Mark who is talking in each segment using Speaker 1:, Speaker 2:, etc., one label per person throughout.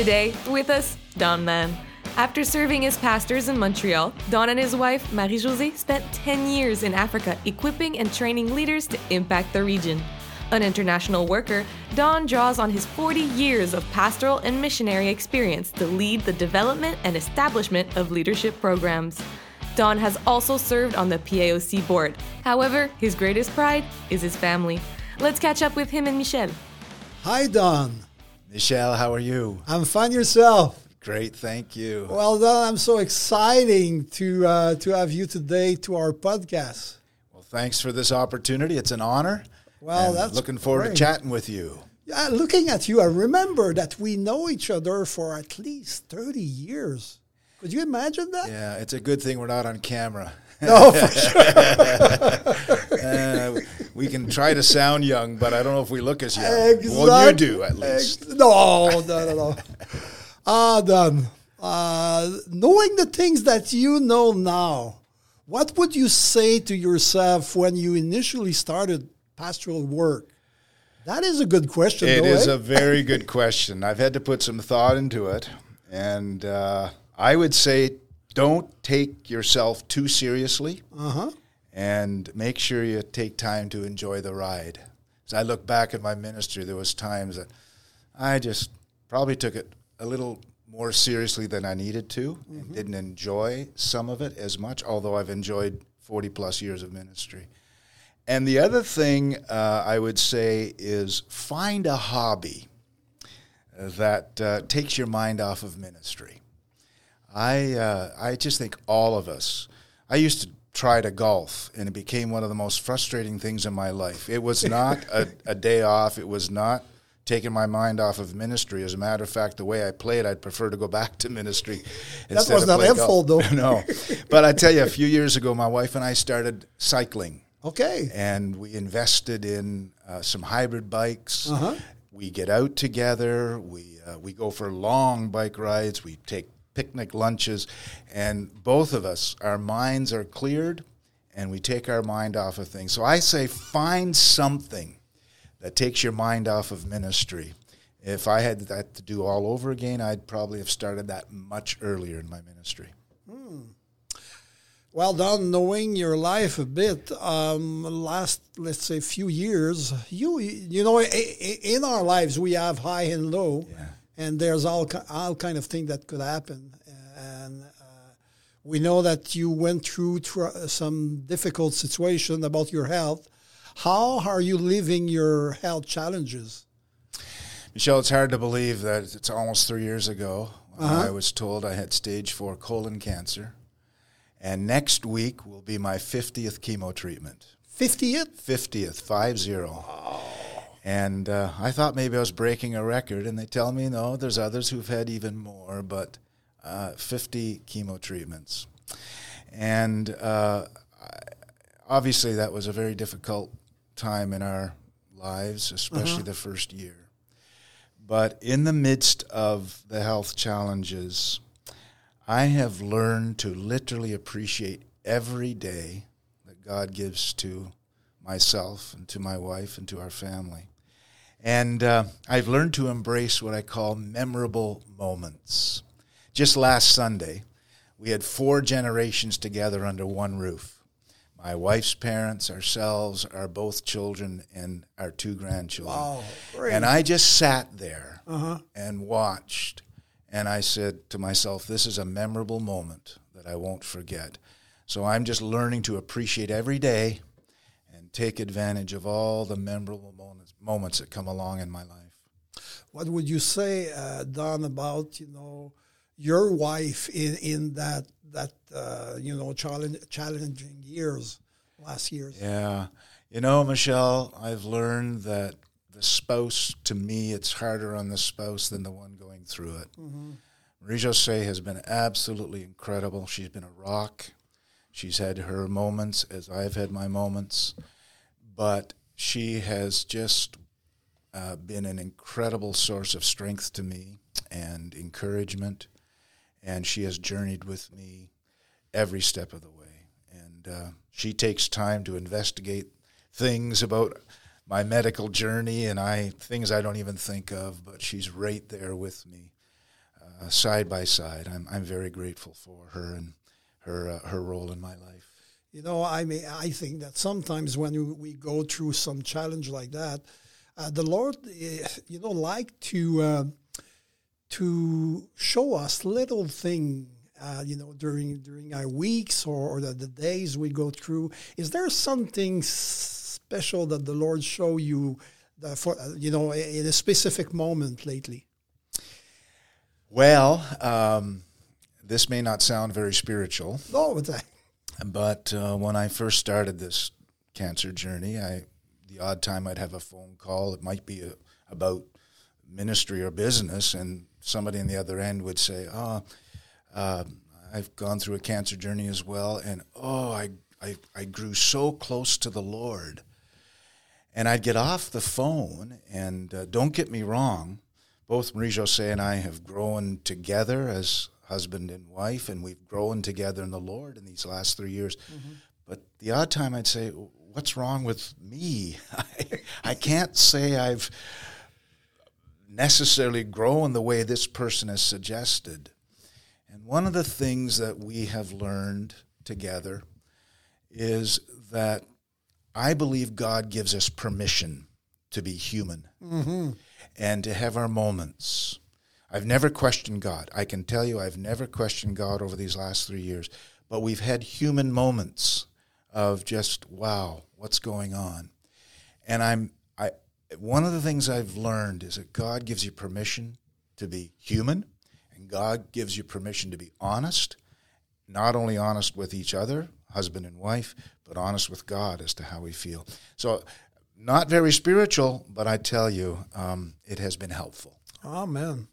Speaker 1: Today, with us, Don Mann. After serving as pastors in Montreal, Don and his wife, Marie Josée, spent 10 years in Africa equipping and training leaders to impact the region. An international worker, Don draws on his 40 years of pastoral and missionary experience to lead the development and establishment of leadership programs. Don has also served on the PAOC board. However, his greatest pride is his family. Let's catch up with him and Michel.
Speaker 2: Hi, Don.
Speaker 3: Michel, how are you?
Speaker 2: I'm fine yourself.
Speaker 3: Great, thank you.
Speaker 2: Well, Don, I'm so exciting to uh, to have you today to our podcast.
Speaker 3: Well, thanks for this opportunity. It's an honor.
Speaker 2: Well,
Speaker 3: and
Speaker 2: that's
Speaker 3: looking forward
Speaker 2: great.
Speaker 3: to chatting with you.
Speaker 2: Yeah, looking at you, I remember that we know each other for at least 30 years. Could you imagine that?
Speaker 3: Yeah, it's a good thing we're not on camera.
Speaker 2: No, for sure.
Speaker 3: Uh, we can try to sound young, but I don't know if we look as young.
Speaker 2: Exactly.
Speaker 3: Well, you do at least.
Speaker 2: Ex- No, no, no, no. Ah, Don. Uh, knowing the things that you know now, what would you say to yourself when you initially started pastoral work? That is a good question.
Speaker 3: It
Speaker 2: though,
Speaker 3: is
Speaker 2: eh?
Speaker 3: a very good question. I've had to put some thought into it, and uh, I would say don't take yourself too seriously,
Speaker 2: Uh-huh.
Speaker 3: And make sure you take time to enjoy the ride. As I look back at my ministry, there was times that I just probably took it a little more seriously than I needed to, and didn't enjoy some of it as much. Although I've enjoyed forty plus years of ministry. And the other thing uh, I would say is find a hobby that uh, takes your mind off of ministry. I uh, I just think all of us. I used to try to golf, and it became one of the most frustrating things in my life. It was not a, a day off. It was not taking my mind off of ministry. As a matter of fact, the way I played, I'd prefer to go back to ministry. instead
Speaker 2: was not helpful, though.
Speaker 3: no, but I tell you, a few years ago, my wife and I started cycling
Speaker 2: Okay.
Speaker 3: and we invested in uh, some hybrid bikes.
Speaker 2: Uh-huh.
Speaker 3: We get out together. We uh, we go for long bike rides. We take picnic lunches, and both of us, our minds are cleared, and we take our mind off of things. So I say, find something that takes your mind off of ministry. If I had that to do all over again, I'd probably have started that much earlier in my ministry.
Speaker 2: Well done, knowing your life a bit. Um, last, let's say, few years, you you know, in our lives we have high and low,
Speaker 3: Yeah.
Speaker 2: And there's all all kind of thing that could happen. And uh, we know that you went through tr- some difficult situation about your health. How are you living your health challenges?
Speaker 3: Michel, it's hard to believe that it's almost three years ago when I was told I had stage four colon cancer. And next week will be my 50th chemo treatment.
Speaker 2: Fiftieth.
Speaker 3: 50th, 5 0. And uh, I thought maybe I was breaking a record, and they tell me no, there's others who've had even more, but uh, 50 chemo treatments. And uh, obviously, that was a very difficult time in our lives, especially the first year. But in the midst of the health challenges, I have learned to literally appreciate every day that God gives to myself and to my wife and to our family. And uh, I've learned to embrace what I call memorable moments. Just last Sunday, we had four generations together under one roof my wife's parents, ourselves, our both children, and our two grandchildren.
Speaker 2: Wow, great.
Speaker 3: And I just sat there
Speaker 2: Uh-huh.
Speaker 3: and watched. And I said to myself, this is a memorable moment that I won't forget. So I'm just learning to appreciate every day take advantage of all the memorable moments, moments that come along in my life.
Speaker 2: What would you say, uh, Don, about you know your wife in in that that uh, you know challenge, challenging years, last years?
Speaker 3: Yeah. You know, Michel, I've learned that the spouse, to me, it's harder on the spouse than the one going through it. Marie Josée has been absolutely incredible. She's been a rock. She's had her moments as I've had my moments. But she has just uh, been an incredible source of strength to me and encouragement. And she has journeyed with me every step of the way. And uh, she takes time to investigate things about my medical journey and I things I don't even think of, but she's right there with me. uh, side by side. I'm I'm very grateful for her and her uh, her role in my life.
Speaker 2: You know, I mean, I think that sometimes when we go through some challenge like that, uh, the Lord, eh, you know, like to uh, to show us little thing. Uh, you know, during during our weeks or, or the, the, days we go through, is there something special that the Lord show you, that for uh, you know, in a specific moment lately?
Speaker 3: Well, um, this may not sound very spiritual.
Speaker 2: No, but
Speaker 3: uh, when I first started this cancer journey, I the odd time I'd have a phone call. It might be a, about ministry or business, and somebody on the other end would say, "Oh, uh, I've gone through a cancer journey as well, and oh, I, I I grew so close to the Lord." And I'd get off the phone, and uh, don't get me wrong, both Marie Josée and I have grown together as husband and wife, and we've grown together in the Lord in these last three years. Mm-hmm. But the odd time I'd say, What's wrong with me? I, I can't say I've necessarily grown the way this person has suggested. And one of the things that we have learned together is that I believe God gives us permission to be human mm-hmm. and to have our moments I've never questioned God. I can tell you I've never questioned God over these last three years. But we've had human moments of just, wow, what's going on? And I'm I one of the things I've learned is that God gives you permission to be human, and God gives you permission to be honest, not only honest with each other, husband and wife, but honest with God as to how we feel. So, not very spiritual, but I tell you, um, it has been helpful.
Speaker 2: Amen.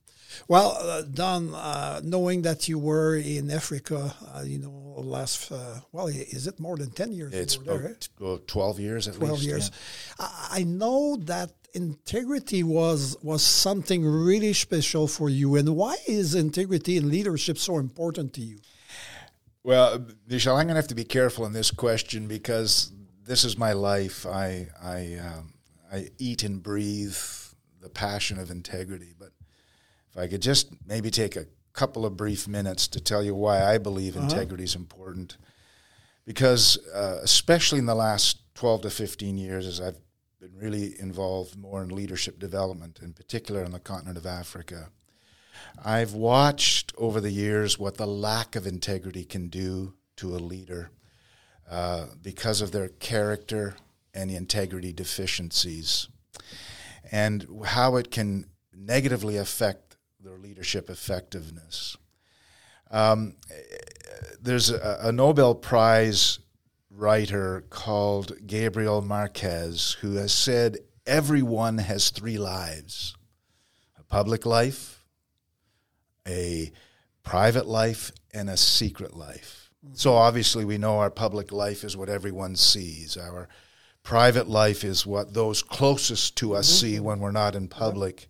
Speaker 2: Well, uh, Don, uh, knowing that you were in Africa, uh, you know, last, uh, well, is it more than 10 years?
Speaker 3: It's there, right? 12 years at
Speaker 2: 12
Speaker 3: least.
Speaker 2: 12 years. Yeah. I know that integrity was was something really special for you. And why is integrity and leadership so important to you?
Speaker 3: Well, Michel, I'm going to have to be careful in this question because this is my life. I, I, um, I eat and breathe the passion of integrity. If I could just maybe take a couple of brief minutes to tell you why I believe uh-huh. integrity is important. Because, uh, especially in the last 12 to 15 years, as I've been really involved more in leadership development, in particular on the continent of Africa, I've watched over the years what the lack of integrity can do to a leader uh, because of their character and the integrity deficiencies, and how it can negatively affect their leadership effectiveness. Um, there's a, a, Nobel Prize writer called Gabriel Marquez who has said everyone has three lives a public life, a private life, and a secret life. So obviously, we know our public life is what everyone sees. Our private life is what those closest to us mm-hmm. see when we're not in public.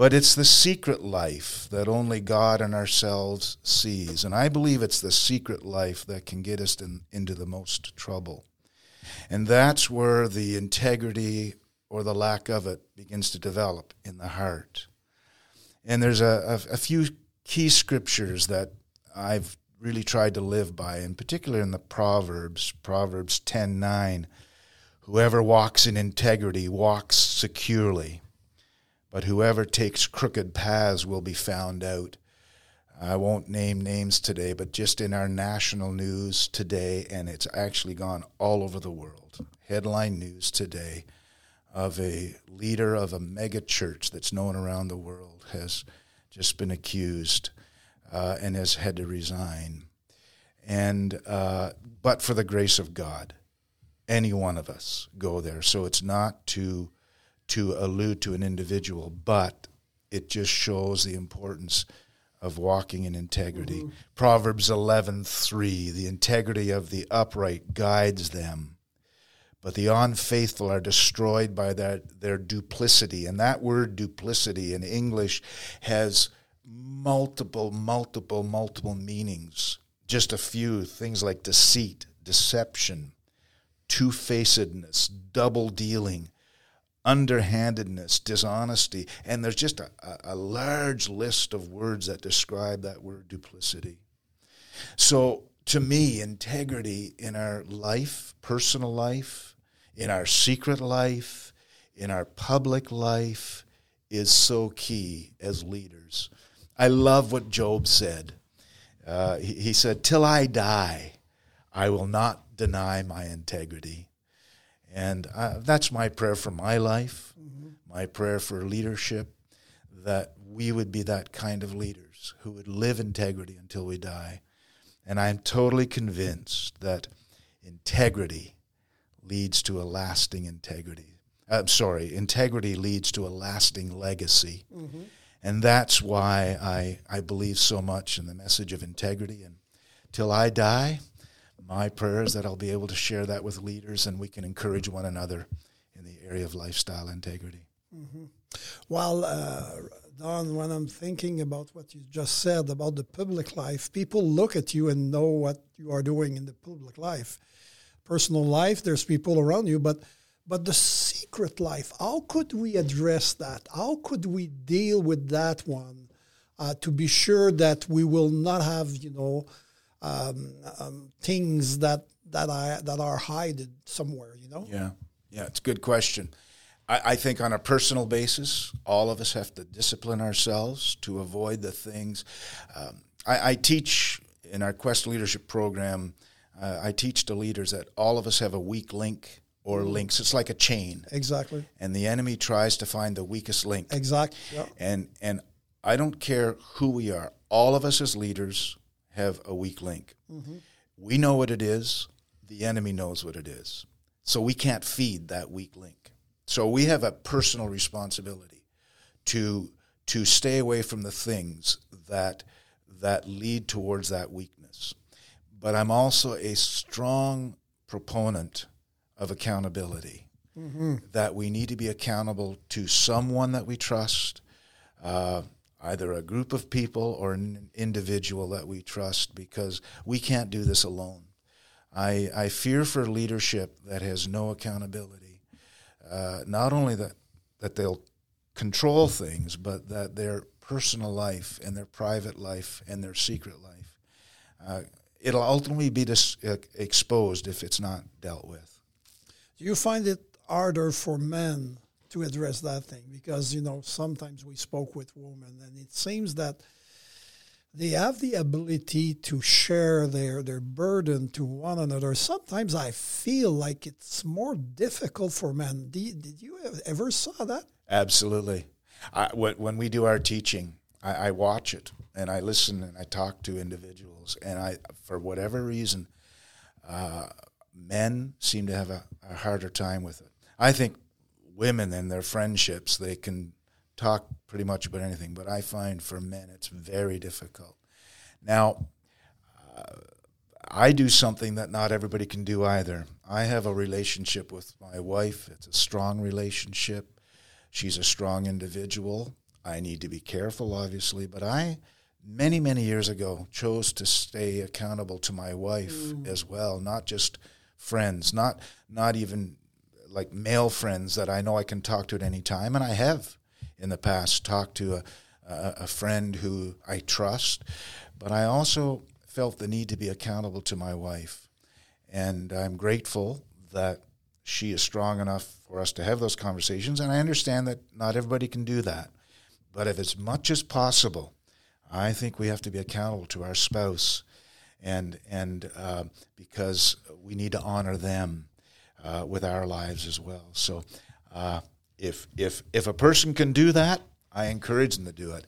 Speaker 3: But it's the secret life that only God and ourselves sees. And I believe it's the secret life that can get us in, into the most trouble. And that's where the integrity or the lack of it begins to develop in the heart. And there's a, a, a few key scriptures that I've really tried to live by, in particular in the Proverbs, Proverbs 10 9. Whoever walks in integrity walks securely but whoever takes crooked paths will be found out. I won't name names today, but just in our national news today, and it's actually gone all over the world. Headline news today of a leader of a mega church that's known around the world has just been accused uh, and has had to resign. And uh, but for the grace of God, any one of us go there. So it's not to to allude to an individual, but it just shows the importance of walking in integrity. Mm-hmm. Proverbs 11:3, the integrity of the upright guides them, but the unfaithful are destroyed by their, their duplicity. And that word duplicity in English has multiple, multiple, multiple meanings. Just a few things like deceit, deception, two facedness, double dealing, underhandedness, dishonesty, and there's just a, a, large list of words that describe that word duplicity. So, to me, integrity in our life, personal life, in our secret life, in our public life, is so key as leaders. I love what Job said. Uh, he, he said, Till I die, I will not deny my integrity. And uh, that's my prayer for my life, mm-hmm. my prayer for leadership, that we would be that kind of leaders who would live integrity until we die. And I'm totally convinced that integrity leads to a lasting integrity. I'm sorry, integrity leads to a lasting legacy. Mm-hmm. And that's why I, I believe so much in the message of integrity. And till I die, my prayer is that I'll be able to share that with leaders and we can encourage one another in the area of lifestyle integrity.
Speaker 2: Mm-hmm. Well, uh, Don, when I'm thinking about what you just said about the public life, people look at you and know what you are doing in the public life. Personal life, there's people around you, but but the secret life, how could we address that? How could we deal with that one uh, to be sure that we will not have, you know, um, um, things that that are that are hidden somewhere? You know.
Speaker 3: Yeah, yeah, it's a good question. I, I think on a personal basis, all of us have to discipline ourselves to avoid the things. Um, I, I, teach in our Quest Leadership Program. Uh, I teach to leaders that all of us have a weak link or mm. links. It's like a chain.
Speaker 2: Exactly.
Speaker 3: And the enemy tries to find the weakest link.
Speaker 2: Exactly.
Speaker 3: Yep. And and I don't care who we are. All of us as leaders have a weak link. Mm-hmm. We know what it is. The enemy knows what it is. So we can't feed that weak link. So we have a personal responsibility to to stay away from the things that that lead towards that weakness. But I'm also a strong proponent of accountability. Mm-hmm. That we need to be accountable to someone that we trust, uh, either a group of people or an individual that we trust, because we can't do this alone. I, I fear for leadership that has no accountability. Uh, not only that, that they'll control things, but that their personal life and their private life and their secret life, uh, it'll ultimately be dis- uh, exposed if it's not dealt with.
Speaker 2: Do you find it harder for men to address that thing? Because, you know, sometimes we spoke with women and it seems that they have the ability to share their, their burden to one another. Sometimes I feel like it's more difficult for men. Did, did you ever saw that?
Speaker 3: Absolutely. I, when we do our teaching, I, I watch it and I listen and I talk to individuals, and I, for whatever reason, uh, men seem to have a, a harder time with it. I think women and their friendships, they can talk pretty much about anything, but I find for men it's very difficult. Now, uh, I do something that not everybody can do either. I have a relationship with my wife, it's a strong relationship. She's a strong individual. I need to be careful, obviously, but I, many, many years ago, chose to stay accountable to my wife mm. as well, not just friends, not not even like male friends that I know I can talk to at any time, and I have in the past talked to a, a, friend who I trust, but I also felt the need to be accountable to my wife, and I'm grateful that she is strong enough for us to have those conversations, and I understand that not everybody can do that, but if as much as possible, I think we have to be accountable to our spouse. And and uh, because we need to honor them uh, with our lives as well. So, uh, if if if a person can do that, I encourage them to do it.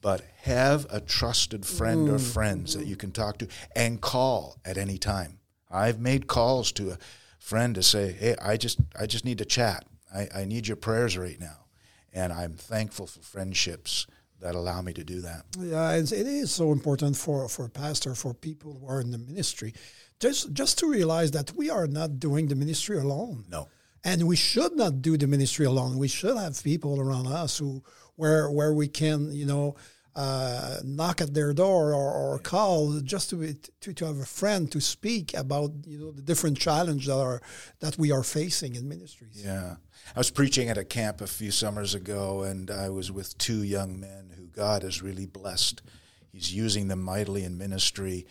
Speaker 3: But have a trusted friend mm. or friends that you can talk to and call at any time. I've made calls to a friend to say, "Hey, I just I just need to chat. I, I need your prayers right now," and I'm thankful for friendships that allow me to do that.
Speaker 2: Yeah, it is so important for for pastor for people who are in the ministry, just just to realize that we are not doing the ministry alone.
Speaker 3: No,
Speaker 2: and we should not do the ministry alone. We should have people around us who where where we can you know uh, knock at their door or, or call just to, be, to to have a friend to speak about you know the different challenges that are that we are facing in ministries.
Speaker 3: Yeah. I was preaching at a camp a few summers ago, and I was with two young men who God has really blessed. He's using them mightily in ministry.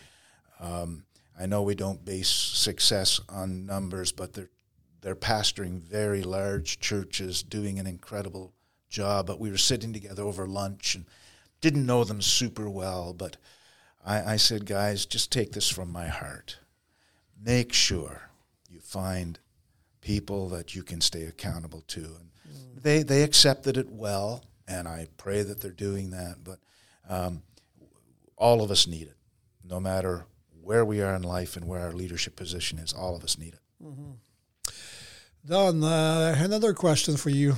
Speaker 3: Um, I know we don't base success on numbers, but they're they're pastoring very large churches, doing an incredible job. But we were sitting together over lunch and didn't know them super well. But I, I said, guys, just take this from my heart. Make sure you find people that you can stay accountable to. And mm. they, they accepted it well, and I pray that they're doing that. But um, all of us need it, no matter where we are in life and where our leadership position is. All of us need it. Mm-hmm.
Speaker 2: Don, uh, another question for you.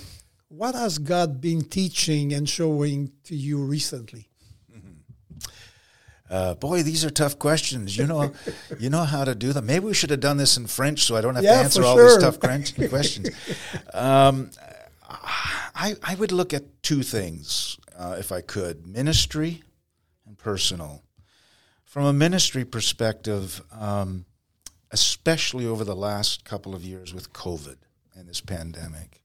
Speaker 2: What has God been teaching and showing to you recently?
Speaker 3: Uh, boy, these are tough questions. You know, you know how to do them. Maybe we should have done this in French, so I don't have yeah, to answer all sure. these tough questions. Um, I I would look at two things, uh, if I could: ministry and personal. From a ministry perspective, um, especially over the last couple of years with COVID and this pandemic,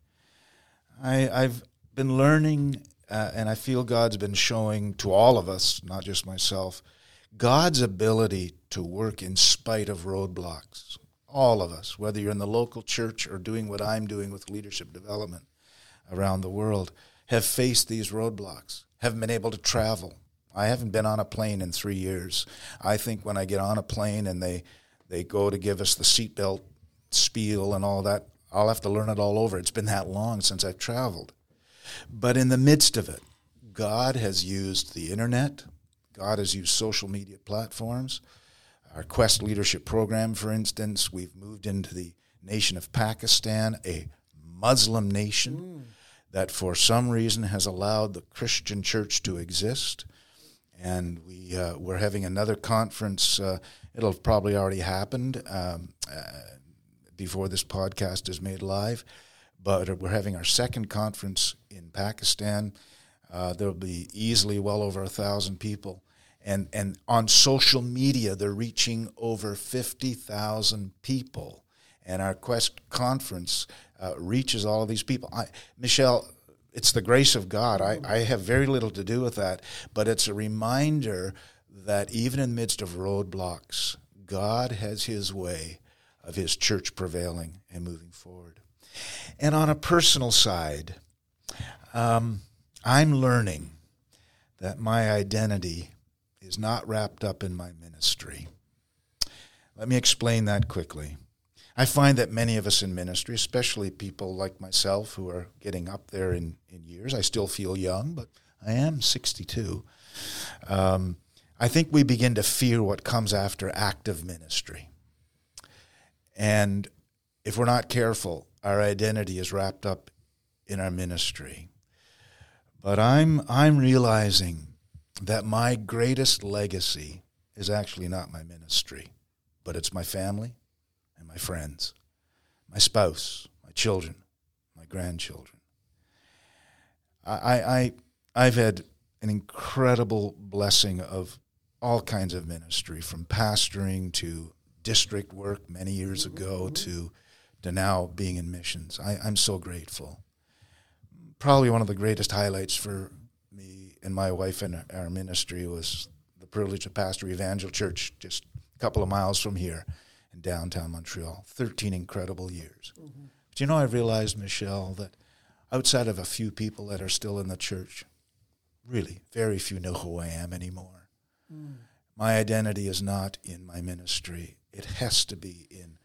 Speaker 3: I, I've been learning uh, and I feel God's been showing to all of us, not just myself, God's ability to work in spite of roadblocks. All of us, whether you're in the local church or doing what I'm doing with leadership development around the world, have faced these roadblocks, haven't been able to travel. I haven't been on a plane in three years. I think when I get on a plane and they, they go to give us the seatbelt spiel and all that, I'll have to learn it all over. It's been that long since I've traveled. But in the midst of it, God has used the internet, God has used social media platforms. Our Quest Leadership Program, for instance, we've moved into the nation of Pakistan, a Muslim nation mm. that for some reason has allowed the Christian church to exist. And we, uh, we're having another conference. Uh, it'll probably already happened um, uh, before this podcast is made live but we're having our second conference in Pakistan. Uh, there'll be easily well over a thousand people, and and on social media they're reaching over fifty thousand people, and our Quest conference uh, reaches all of these people. I, Michel, it's the grace of God. I, I have very little to do with that, but it's a reminder that even in the midst of roadblocks, God has His way of His church prevailing and moving forward. And on a personal side, um, I'm learning that my identity is not wrapped up in my ministry. Let me explain that quickly. I find that many of us in ministry, especially people like myself who are getting up there in, in years, I still feel young, but I am 62. Um, I think we begin to fear what comes after active ministry. And if we're not careful, our identity is wrapped up in our ministry. But I'm I'm realizing that my greatest legacy is actually not my ministry, but it's my family and my friends, my spouse, my children, my grandchildren. I, I I've had an incredible blessing of all kinds of ministry, from pastoring to district work many years ago to to now being in missions. I, I'm so grateful. Probably one of the greatest highlights for me and my wife and our ministry was the privilege of pastor Evangel Church just a couple of miles from here in downtown Montreal. 13 incredible years. Mm-hmm. But you know, I realized, Michel, that outside of a few people that are still in the church, really, very few know who I am anymore. Mm. My identity is not in my ministry. It has to be in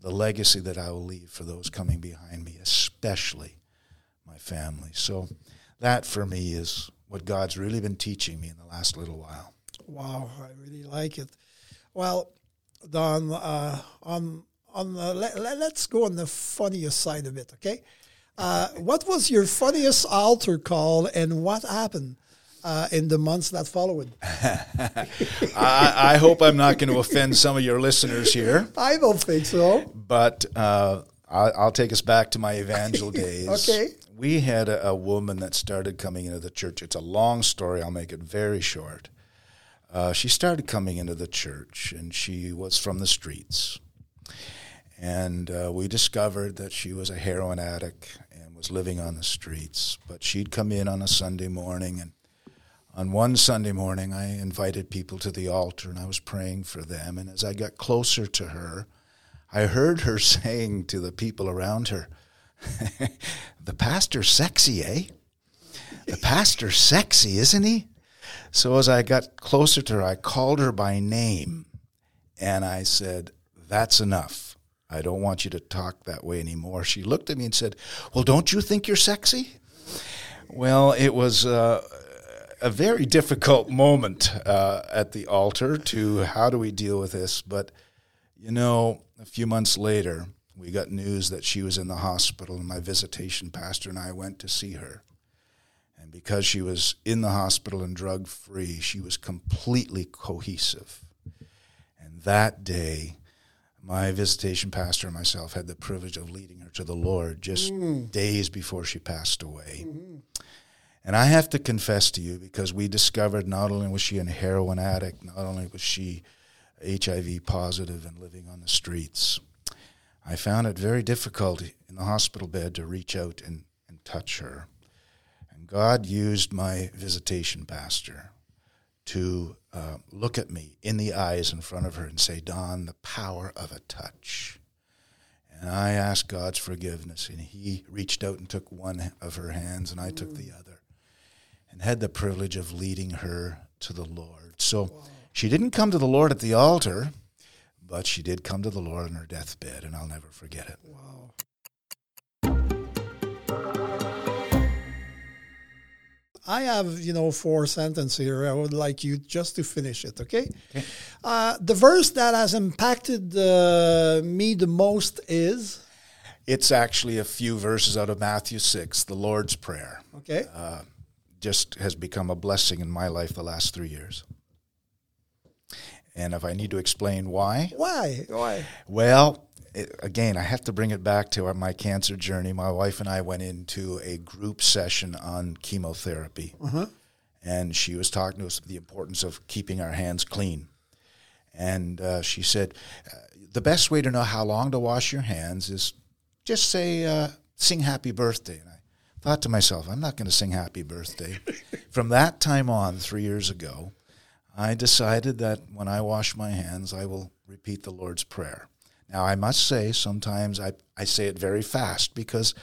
Speaker 3: the legacy that I will leave for those coming behind me, especially my family. So that for me is what God's really been teaching me in the last little while.
Speaker 2: Wow, I really like it. Well, Don, uh, on on the, let, us go on the funniest side of it, okay? Uh, what was your funniest altar call, and what happened? uh, in the months that followed.
Speaker 3: I, I, hope I'm not going to offend some of your listeners here.
Speaker 2: I don't think so.
Speaker 3: But uh, I'll, I'll, take us back to my evangel days.
Speaker 2: okay.
Speaker 3: we had a, a, woman that started coming into the church. It's a long story. I'll make it very short. Uh, she started coming into the church, and she was from the streets. And uh, we discovered that she was a heroin addict and was living on the streets. But she'd come in on a Sunday morning, and on one Sunday morning, I invited people to the altar, and I was praying for them. And as I got closer to her, I heard her saying to the people around her, the pastor's sexy, eh? The pastor's sexy, isn't he? So as I got closer to her, I called her by name and I said, That's enough. I don't want you to talk that way anymore. She looked at me and said, Well, don't you think you're sexy? Well, it was uh, a very difficult moment uh, at the altar to how do we deal with this. But, you know, a few months later, we got news that she was in the hospital, and my visitation pastor and I went to see her. And because she was in the hospital and drug free, she was completely cohesive. And that day, my visitation pastor and myself had the privilege of leading her to the Lord just mm. days before she passed away. Mm-hmm. And I have to confess to you because we discovered not only was she a heroin addict, not only was she HIV positive and living on the streets, I found it very difficult in the hospital bed to reach out and, and touch her. God used my visitation pastor to uh, look at me in the eyes in front of her and say, Don, the power of a touch. And I asked God's forgiveness, and He reached out and took one of her hands, and I mm. took the other, and had the privilege of leading her to the Lord. So wow. she didn't come to the Lord at the altar but she did come to the Lord on her deathbed, and I'll never forget it.
Speaker 2: Wow. I have, you know, four sentences here. I would like you just to finish it, okay? okay. Uh, the verse that has impacted uh, me the most is?
Speaker 3: It's actually a few verses out of Matthew 6, the Lord's Prayer.
Speaker 2: Okay.
Speaker 3: Uh, just has become a blessing in my life the last three years. And if I need to explain why,
Speaker 2: why, why?
Speaker 3: Well, it, again, I have to bring it back to our, my cancer journey. My wife and I went into a group session on chemotherapy, uh-huh. and she was talking to us about the importance of keeping our hands clean. And uh, she said, uh, the best way to know how long to wash your hands is just say, uh, sing happy birthday. And I thought to myself, I'm not going to sing happy birthday. From that time on, three years ago, I decided that when I wash my hands, I will repeat the Lord's Prayer. Now, I must say, sometimes I, I say it very fast because,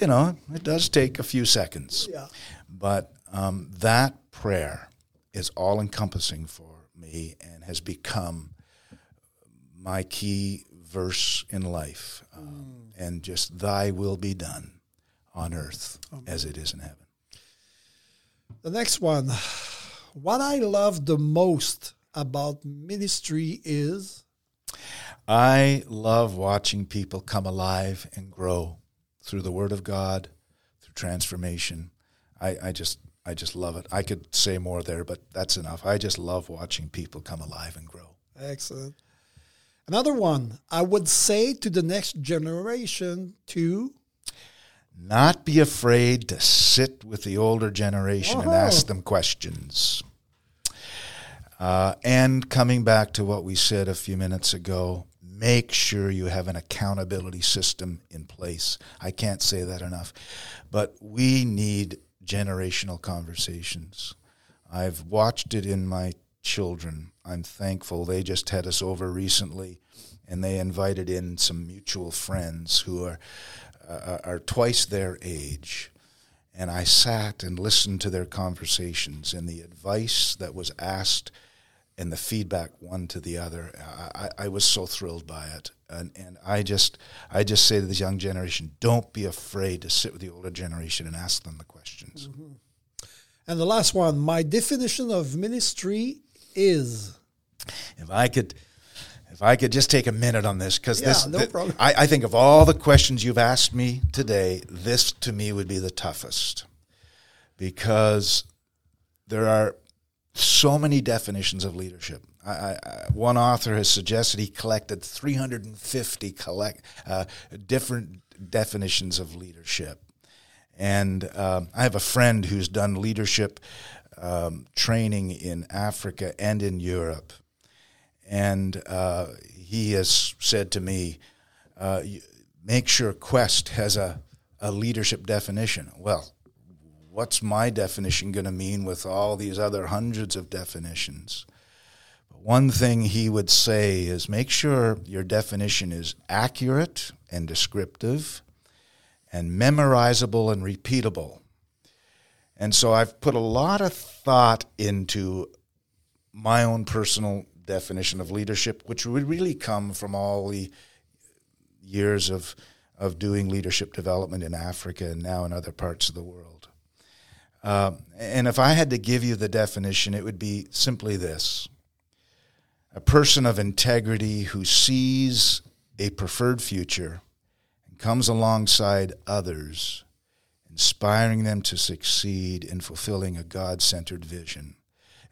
Speaker 3: you know, it does take a few seconds.
Speaker 2: Yeah.
Speaker 3: But um, that prayer is all encompassing for me and has become my key verse in life. Um, mm. And just, Thy will be done on earth Amen. as it is in heaven.
Speaker 2: The next one what I love the most about ministry is
Speaker 3: I love watching people come alive and grow through the Word of God, through transformation. I, I just I just love it. I could say more there, but that's enough. I just love watching people come alive and grow.
Speaker 2: Excellent. Another one, I would say to the next generation to
Speaker 3: not be afraid to sit with the older generation and ask them questions. Uh, and coming back to what we said a few minutes ago, make sure you have an accountability system in place. I can't say that enough. But we need generational conversations. I've watched it in my children. I'm thankful. They just had us over recently and they invited in some mutual friends who are uh, are twice their age. And I sat and listened to their conversations and the advice that was asked and the feedback one to the other. I, I was so thrilled by it. And, and I just I just say to this young generation, don't be afraid to sit with the older generation and ask them the questions. Mm-hmm.
Speaker 2: And the last one, my definition of ministry is.
Speaker 3: If I could if I could just take a minute on this, because
Speaker 2: yeah,
Speaker 3: this,
Speaker 2: no
Speaker 3: I, I think of all the questions you've asked me today, this to me would be the toughest, because there are so many definitions of leadership. I, I, one author has suggested he collected 350 collect, uh, different definitions of leadership. And um, I have a friend who's done leadership um, training in Africa and in Europe. And uh, he has said to me, uh, make sure Quest has a, a leadership definition. Well, what's my definition going to mean with all these other hundreds of definitions? But one thing he would say is make sure your definition is accurate and descriptive and memorizable and repeatable. And so I've put a lot of thought into my own personal definition of leadership, which would really come from all the years of, of doing leadership development in Africa and now in other parts of the world. Uh, and if I had to give you the definition, it would be simply this a person of integrity who sees a preferred future and comes alongside others, inspiring them to succeed in fulfilling a God centered vision.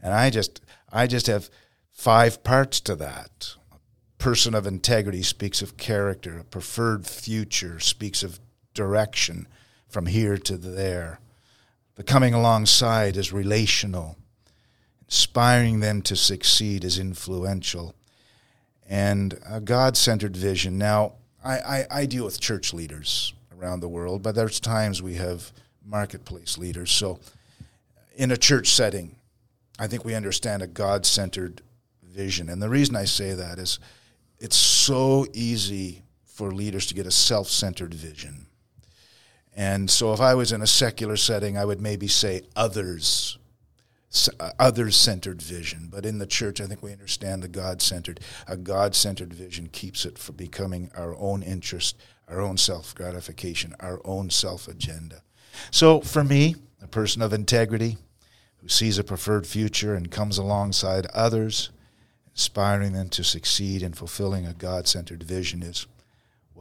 Speaker 3: And I just, I just have five parts to that. A person of integrity speaks of character, a preferred future speaks of direction from here to there. The coming alongside is relational. Inspiring them to succeed is influential. And a God centered vision. Now, I, I, I, deal with church leaders around the world, but there's times we have marketplace leaders. So, in a church setting, I think we understand a God centered vision. And the reason I say that is it's so easy for leaders to get a self centered vision. And so if I was in a secular setting, I would maybe say others, uh, others centered vision. But in the church, I think we understand the God centered. A God centered vision keeps it from becoming our own interest, our own self gratification, our own self agenda. So for me, a person of integrity who sees a preferred future and comes alongside others, inspiring them to succeed in fulfilling a God centered vision is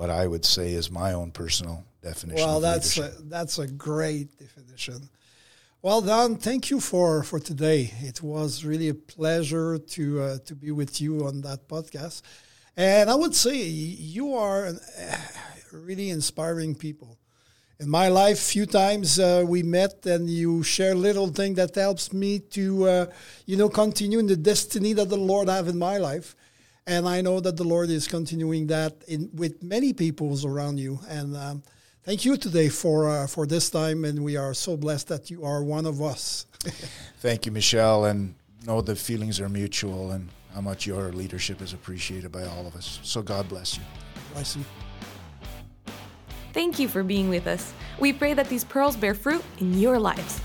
Speaker 3: what I would say is my own personal definition.
Speaker 2: Well, that's a, that's a great definition. Well, Don, thank you for, for today. It was really a pleasure to uh, to be with you on that podcast, and I would say you are an, uh, really inspiring people. In my life, few times uh, we met, and you share little thing that helps me to, uh, you know, continue in the destiny that the Lord have in my life and I know that the Lord is continuing that in with many peoples around you. And um, thank you today for uh, for this time, and we are so blessed that you are one of us.
Speaker 3: thank you, Michel. and know the feelings are mutual, and how much your leadership is appreciated by all of us. So God bless you.
Speaker 2: Bless you.
Speaker 1: Thank you for being with us. We pray that these pearls bear fruit in your lives.